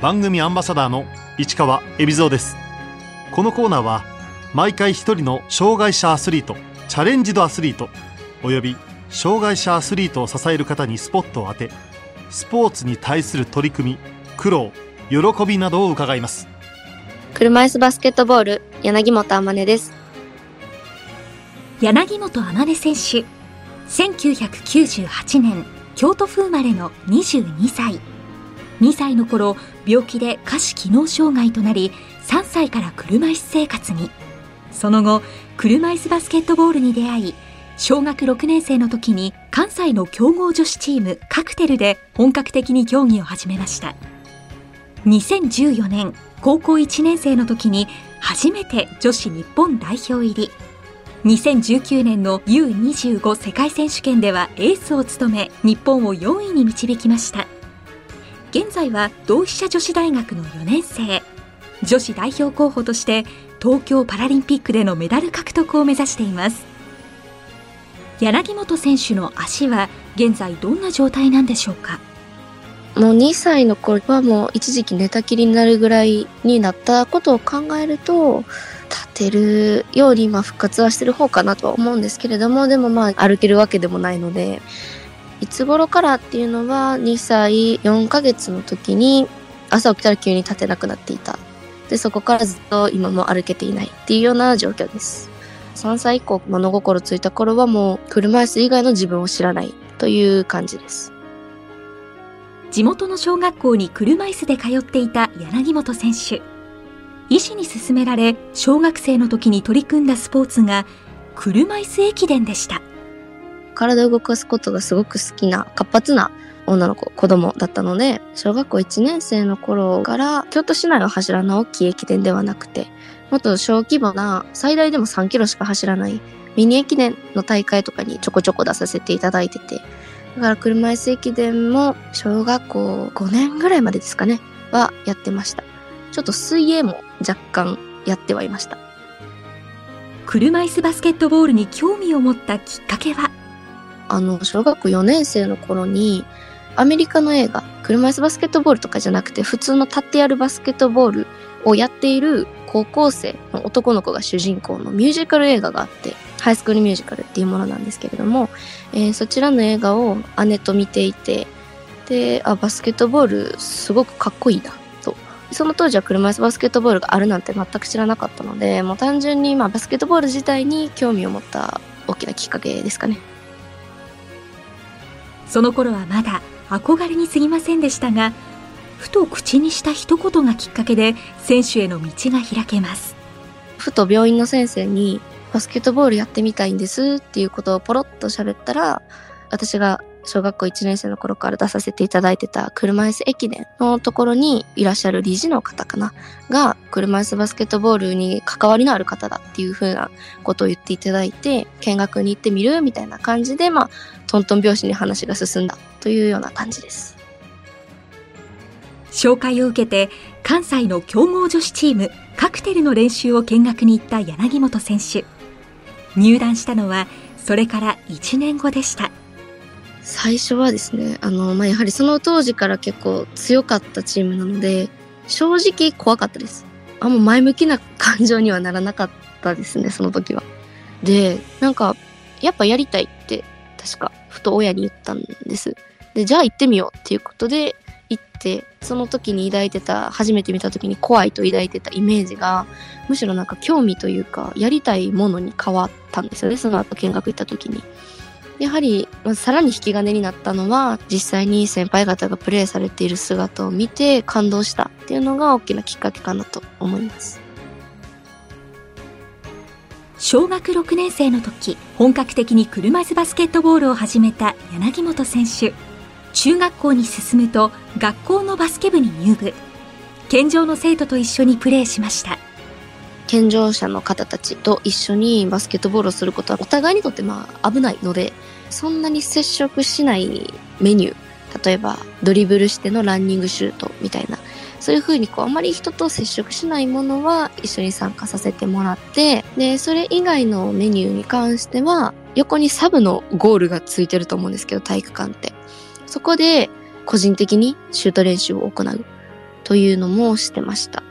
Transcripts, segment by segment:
番組アンバサダーの市川恵比蔵です。このコーナーは毎回一人の障害者アスリートチャレンジドアスリートおよび障害者アスリートを支える方にスポットを当てスポーツに対する取り組み苦労喜びなどを伺います。車椅子バスケットボール柳本天音です。柳本天音選手1998年京都府生まれの22歳2歳の頃病気で下肢機能障害となり3歳から車椅子生活に。その後車椅子バスケットボールに出会い小学6年生の時に関西の強豪女子チームカクテルで本格的に競技を始めました。2014年高校1年生の時に初めて女子日本代表入り。2019年の U25 世界選手権ではエースを務め日本を4位に導きました。現在は同志社女子大学の4年生。女子代表候補として東京パラリンピックでのメダル獲得を目指しています。柳本選手の足は現在どんな状態なんでしょうか？もう2歳の頃はもう一時期寝たきりになるぐらいになったことを考えると立てるよりまあ復活はしてる方かなとは思うんですけれどもでもまあ歩けるわけでもないのでいつ頃からっていうのは2歳4ヶ月の時に朝起きたら急に立てなくなっていた。でそこからずっと今も歩けていないっていうような状況です。3歳以降物心ついた頃はもう車椅子以外の自分を知らないという感じです。地元の小学校に車椅子で通っていた柳本選手。医師に勧められ小学生の時に取り組んだスポーツが車椅子駅伝でした。体を動かすことがすごく好きな活発な女の子子供だったので小学校1年生の頃から京都市内を走らない大きい駅伝ではなくてもっと小規模な最大でも3キロしか走らないミニ駅伝の大会とかにちょこちょこ出させていただいててだから車椅子駅伝も小学校5年ぐらいまでですかねはやってました。ちょっと水泳も若干やってはいました。車椅子バスケットボールに興味を持ったきっかけは？あの小学校4年生の頃にアメリカの映画車椅子バスケットボールとかじゃなくて普通の立ってやるバスケットボールをやっている高校生の男の子が主人公のミュージカル映画があってハイスクールミュージカルっていうものなんですけれども、えー、そちらの映画を姉と見ていてであバスケットボールすごくかっこいいなと。その当時は車椅子バスケットボールがあるなんて全く知らなかったのでもう単純にまあバスケットボール自体に興味を持った大きなきっかけですかね。その頃はまだ憧れに過ぎませんでしたがふと口にした一言がきっかけで選手への道が開けます。ふと病院の先生にバスケットボールやってみたいんですっていうことをポロッと喋ったら私が小学校1年生の頃から出させていただいてた車椅子駅伝のところにいらっしゃる理事の方かな。が車椅子バスケットボールに関わりのある方だっていう風なことを言っていただいて見学に行ってみるみたいな感じでまあトントン拍子に話が進んだというような感じです。紹介を受けて関西の強豪女子チームカクテルの練習を見学に行った柳本選手。入団したのはそれから1年後でした。最初はですねあの、まあ、やはりその当時から結構強かったチームなので正直怖かったです。あんま前向きな感情にはならなかったですねその時は。でなんかやっぱやりたいって確かふと親に言ったんです。でじゃあ行ってみようっていうことで行ってその時に抱いてた初めて見た時に怖いと抱いてたイメージがむしろなんか興味というかやりたいものに変わったんですよねその後見学行った時に。やはり、まさらに引き金になったのは実際に先輩方がプレーされている姿を見て感動したっていうのが大きなきっかけかなと思います。小学6年生の時本格的に車椅子バスケットボールを始めた柳本選手。中学校に進むと学校のバスケ部に入部。健常の生徒と一緒にプレーしました。健常者の方たちと一緒にバスケットボールをすることはお互いにとってまあ危ないのでそんなに接触しないメニュー。例えばドリブルしてのランニングシュートみたいな。そういうふうにこうあまり人と接触しないものは一緒に参加させてもらってでそれ以外のメニューに関しては横にサブのゴールがついてると思うんですけど体育館って。そこで個人的にシュート練習を行うというのもしてました。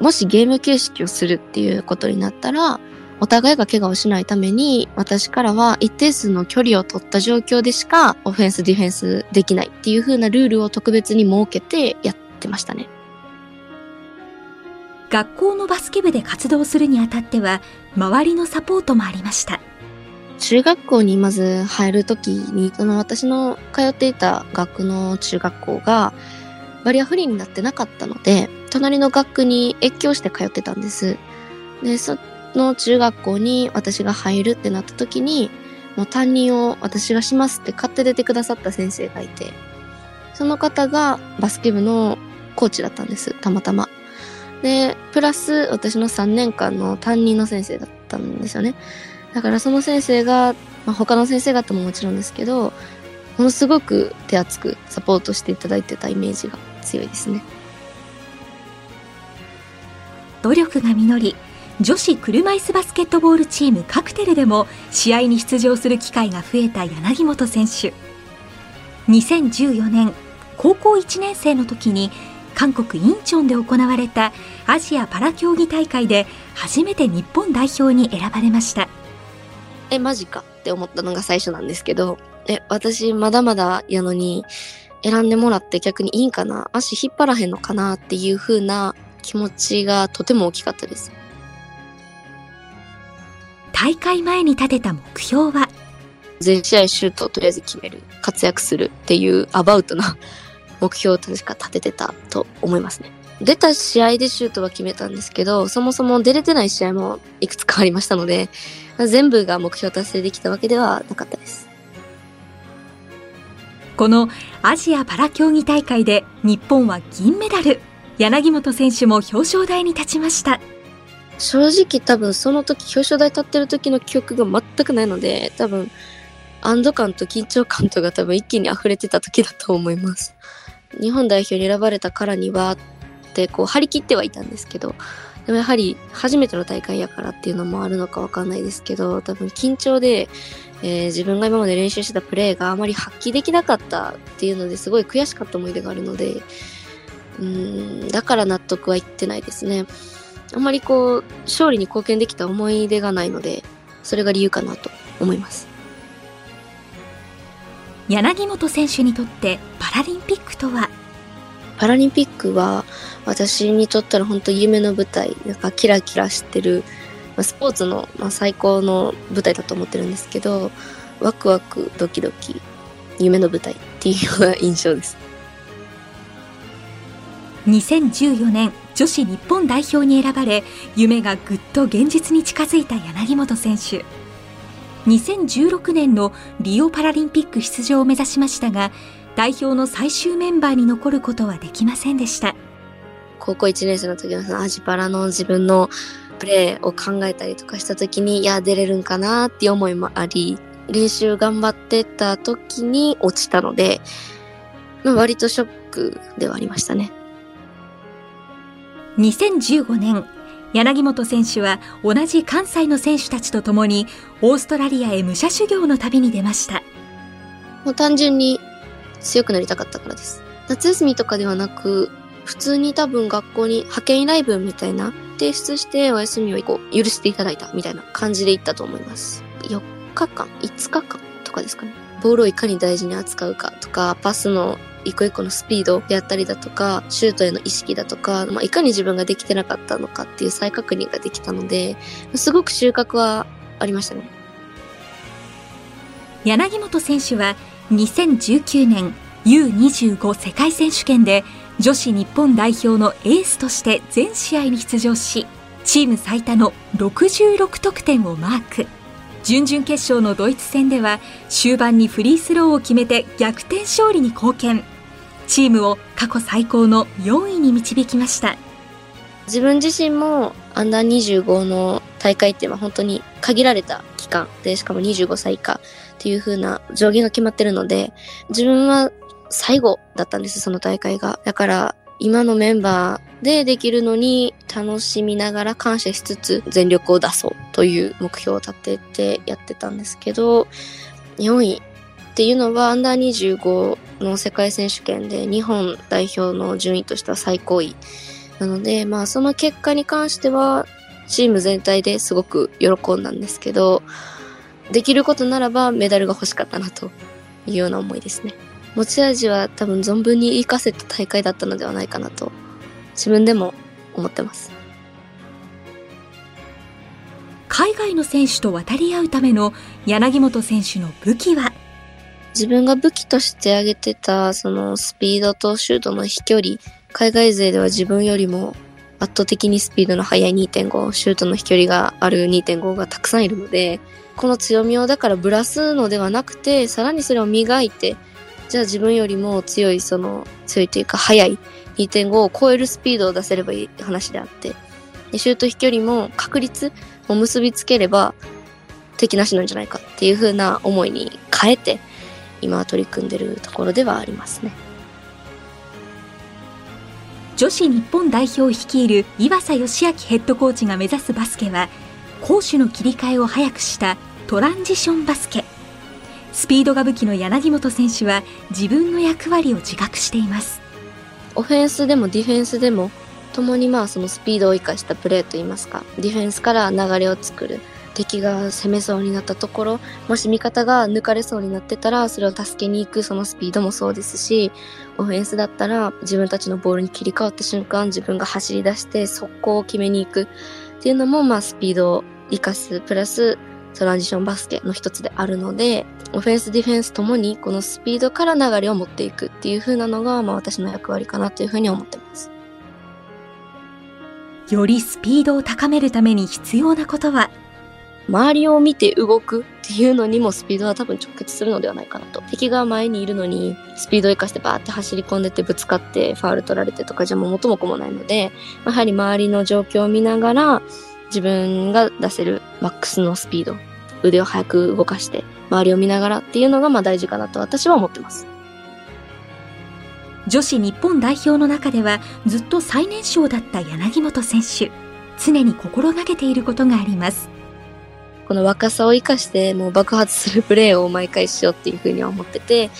もしゲーム形式をするっていうことになったら、お互いが怪我をしないために、私からは一定数の距離を取った状況でしか、オフェンス、ディフェンスできないっていう風なルールを特別に設けてやってましたね。学校のバスケ部で活動するにあたっては、周りのサポートもありました。中学校にまず入るときに、その私の通っていた学の中学校が、バリアフリーになってなかったので、隣の学区に越境して通ってたんです。で、その中学校に私が入るってなった時に、もう担任を私がしますって買って出てくださった先生がいて、その方がバスケ部のコーチだったんです、たまたま。で、プラス私の3年間の担任の先生だったんですよね。だからその先生が、まあ、他の先生方ももちろんですけど、ものすごく手厚くサポートしていただいてたイメージが強いですね。努力が実り、女子車椅子バスケットボールチームカクテルでも試合に出場する機会が増えた柳本選手。2014年、高校1年生の時に韓国インチョンで行われたアジアパラ競技大会で初めて日本代表に選ばれました。え、マジかって思ったのが最初なんですけど、え、私まだまだやのに、選んでもらって逆にいいんかな足引っ張らへんのかなっていう風な気持ちがとても大きかったです。大会前に立てた目標は？全試合シュートをとりあえず決める、活躍するっていうアバウトな目標を確か立ててたと思いますね。出た試合でシュートは決めたんですけど、そもそも出れてない試合もいくつかありましたので、全部が目標達成できたわけではなかったです。このアジアパラ競技大会で日本は銀メダル。柳本選手も表彰台に立ちました。正直多分その時表彰台立ってる時の記憶が全くないので、多分安堵感と緊張感とが多分一気に溢れてた時だと思います。日本代表に選ばれたからにはってこう張り切ってはいたんですけど、でもやはり初めての大会やからっていうのもあるのかわかんないですけど、多分緊張で、えー自分が今まで練習してたプレーがあまり発揮できなかったっていうのですごい悔しかった思い出があるので、うーん、だから納得はいってないですね。あんまりこう、勝利に貢献できた思い出がないので、それが理由かなと思います。柳本選手にとってパラリンピックとは？パラリンピックは私にとったら本当夢の舞台、なんかキラキラしてる、まあスポーツの、まあ、最高の舞台だと思ってるんですけど、ワクワクドキドキ、夢の舞台っていうような印象です。2014年女子日本代表に選ばれ夢がぐっと現実に近づいた柳本選手2016年のリオパラリンピック出場を目指しましたが代表の最終メンバーに残ることはできませんでした高校1年生の時のそのアジパラの自分のプレーを考えたりとかした時に、いや、出れるんかなっていう思いもあり、練習頑張ってた時に落ちたので、ま、割とショックではありましたね。2015年柳本選手は同じ関西の選手たちと共にオーストラリアへ武者修行の旅に出ましたもう単純に強くなりたかったからです。夏休みとかではなく、普通に多分学校に派遣依頼文みたいな提出してお休みをこう許していただいたみたいな感じで行ったと思います。4日間、5日間とかですかね。ボールをいかに大事に扱うかとか、パスの一個一個のスピードであったりだとか、シュートへの意識だとか、まあ、いかに自分ができてなかったのかっていう再確認ができたので、すごく収穫はありましたね。柳本選手は2019年 U25 世界選手権で女子日本代表のエースとして全試合に出場しチーム最多の66得点をマーク準々決勝のドイツ戦では終盤にフリースローを決めて逆転勝利に貢献チームを過去最高の4位に導きました自分自身もアンダー25の大会っていうのは本当に限られた期間で、しかも25歳以下っていう風な上限が決まってるので、自分は最後だったんです、その大会が。だから、今のメンバーでできるのに楽しみながら感謝しつつ全力を出そうという目標を立ててやってたんですけど、4位っていうのはアンダー25の世界選手権で日本代表の順位としては最高位なので、まあその結果に関してはチーム全体ですごく喜んだんですけど、できることならばメダルが欲しかったなというような思いですね。持ち味は多分存分に活かせた大会だったのではないかなと自分でも思ってます。海外の選手と渡り合うための柳本選手の武器は？自分が武器として挙げてたそのスピードとシュートの飛距離海外勢では自分よりも圧倒的にスピードの速い2.5シュートの飛距離がある2.5がたくさんいるのでこの強みをだからぶらすのではなくてさらにそれを磨いてじゃあ自分よりも強いその強いというか速い2.5を超えるスピードを出せればいい話であってでシュート飛距離も確率を結びつければ敵なしなんじゃないかっていう風な思いに変えて今取り組んでるところではありますね。女子日本代表を率いる岩佐義明ヘッドコーチが目指すバスケは攻守の切り替えを早くしたトランジションバスケスピードが武器の柳本選手は自分の役割を自覚していますオフェンスでもディフェンスでも共にまあそのスピードを生かしたプレーといいますかディフェンスから流れを作る敵が攻めそうになったところ、もし味方が抜かれそうになってたら、それを助けに行くそのスピードもそうですし、オフェンスだったら自分たちのボールに切り替わった瞬間、自分が走り出して速攻を決めに行くっていうのも、まあスピードを活かす、プラストランジションバスケの一つであるので、オフェンス、ディフェンスともにこのスピードから流れを持っていくっていう風なのが、まあ私の役割かなというふうに思ってます。よりスピードを高めるために必要なことは周りを見て動くっていうのにもスピードは多分直結するのではないかなと。敵が前にいるのにスピードを生かしてバーって走り込んでてぶつかってファウル取られてとかじゃもう元も子もないので、やはり周りの状況を見ながら自分が出せるマックスのスピード、腕を速く動かして周りを見ながらっていうのがまあ大事かなと私は思ってます。女子日本代表の中ではずっと最年少だった柳本選手。常に心がけていることがあります。この若さを生かしてもう爆発するプレーを毎回しようっていうふうには思ってて、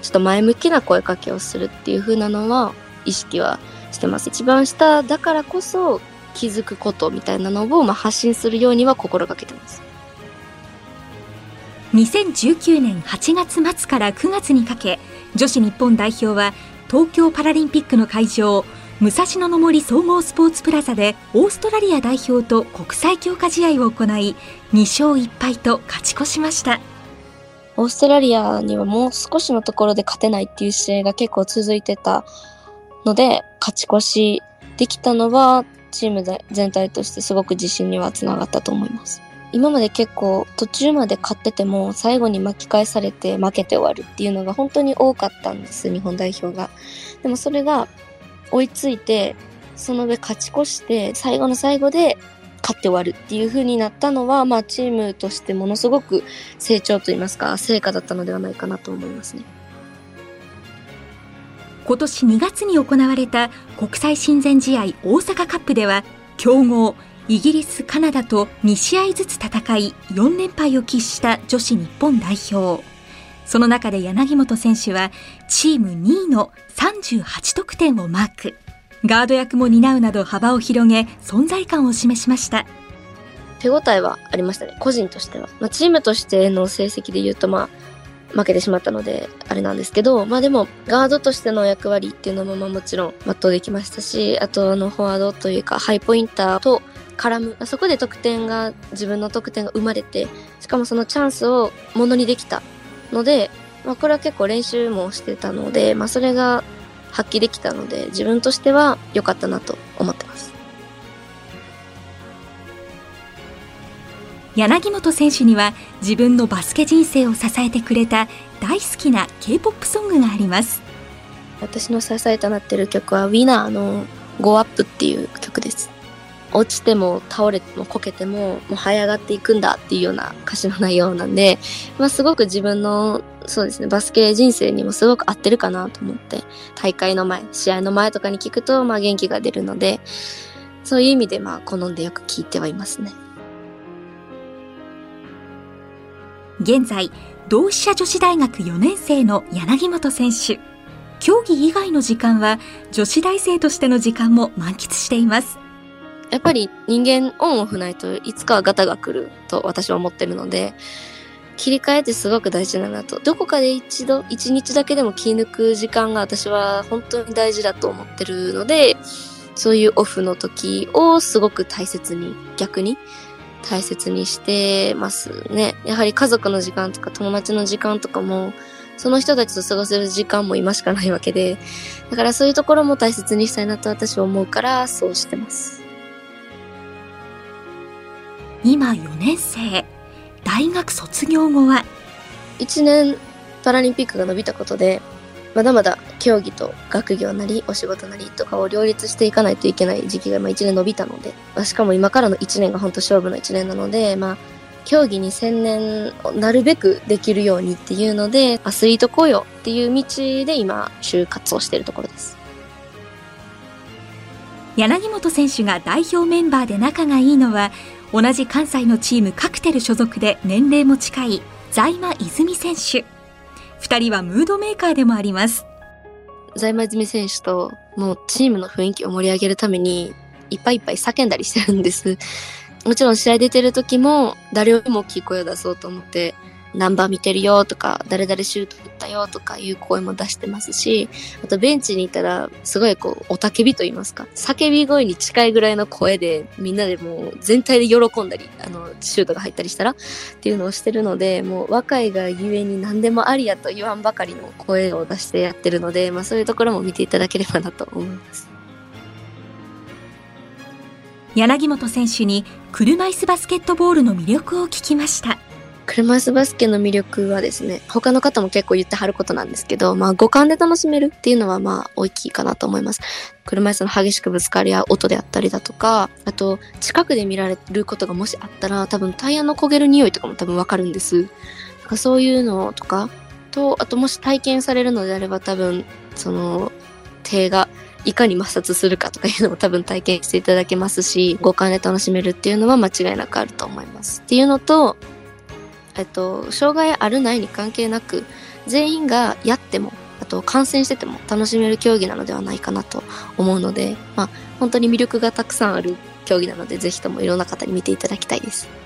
ちょっと前向きな声かけをするっていうふうなのは意識はしてます。一番下だからこそ気づくことみたいなのをまあ発信するようには心がけてます。2019年8月末から9月にかけ、女子日本代表は東京パラリンピックの会場、武蔵野の森総合スポーツプラザでオーストラリア代表と国際強化試合を行い2勝1敗と勝ち越しました。オーストラリアにはもう少しのところで勝てないっていう試合が結構続いてたので勝ち越しできたのはチーム全体としてすごく自信にはつながったと思います。今まで結構途中まで勝ってても最後に巻き返されて負けて終わるっていうのが本当に多かったんです日本代表が。でもそれが追いついて、その上勝ち越して、最後の最後で勝って終わるっていう風になったのは、まあチームとしてものすごく成長といいますか、成果だったのではないかなと思いますね。今年2月に行われた国際親善試合大阪カップでは、強豪イギリス、カナダと2試合ずつ戦い4連敗を喫した女子日本代表。その中で柳本選手はチーム2位の38得点をマーク。ガード役も担うなど幅を広げ、存在感を示しました。手応えはありましたね、個人としては。まあ、チームとしての成績で言うと、まあ、負けてしまったので、あれなんですけど、まあでも、ガードとしての役割っていうのも、まあもちろん全うできましたし、あと、あの、フォワードというか、ハイポインターと絡む。そこで得点が、自分の得点が生まれて、しかもそのチャンスをものにできたので、まあ、これは結構練習もしてたので、まあ、それが発揮できたので、自分としては良かったなと思ってます。柳本選手には自分のバスケ人生を支えてくれた大好きな K-POP ソングがあります。私の支えとなっている曲は Winner の Go Up っていう曲です。落ちても倒れてもこけてももう這い上がっていくんだっていうような歌詞の内容なんで、まあ、すごく自分のそうですねバスケ人生にもすごく合ってるかなと思って大会の前試合の前とかに聞くとまあ元気が出るのでそういう意味でまあ好んでよく聞いてはいますね。現在同志社女子大学4年生の柳本選手競技以外の時間は女子大生としての時間も満喫していますやっぱり人間オンオフないといつかはガタが来ると私は思ってるので切り替えってすごく大事だなとどこかで一度一日だけでも気抜く時間が私は本当に大事だと思ってるのでそういうオフの時をすごく大切に逆に大切にしてますね。やはり家族の時間とか友達の時間とかも、その人たちと過ごせる時間も今しかないわけで、だからそういうところも大切にしたいなと私は思うから、そうしてます。今4年生。大学卒業後は ?1 年パラリンピックが伸びたことで、まだまだ競技と学業なりお仕事なりとかを両立していかないといけない時期がまあ1年伸びたので、まあ、しかも今からの1年が本当勝負の1年なので、まあ、競技に専念をなるべくできるようにっていうので、アスリート雇用っていう道で今、就活をしているところです。柳本選手が代表メンバーで仲がいいのは、同じ関西のチームカクテル所属で年齢も近い在間泉選手。2人はムードメーカーでもあります。在間泉選手ともうチームの雰囲気を盛り上げるためにいっぱいいっぱい叫んだりしてるんです。もちろん試合出てる時も誰よりも大きい声を出そうと思ってナンバー見てるよとか、誰々シュート打ったよとかいう声も出してますし、あとベンチにいたら、すごいこう、おたけびと言いますか、叫び声に近いぐらいの声で、みんなでもう全体で喜んだり、あの、シュートが入ったりしたら、っていうのをしてるので、もう若いがゆえに何でもありやと言わんばかりの声を出してやってるので、まあそういうところも見ていただければなと思います。柳本選手に車椅子バスケットボールの魅力を聞きました。車椅子バスケの魅力はですね、他の方も結構言ってはることなんですけど、まあ五感で楽しめるっていうのはまあ大きいかなと思います。車椅子の激しくぶつかり合う音であったりだとか、あと近くで見られることがもしあったら多分タイヤの焦げる匂いとかも多分わかるんです。かそういうのとか、と、あともし体験されるのであれば多分、その、手がいかに摩擦するかとかいうのも多分体験していただけますし、五感で楽しめるっていうのは間違いなくあると思います。っていうのと、えっと、障害あるないに関係なく、全員がやっても、あと観戦してても楽しめる競技なのではないかなと思うので、まあ、本当に魅力がたくさんある競技なので、ぜひともいろんな方に見ていただきたいです。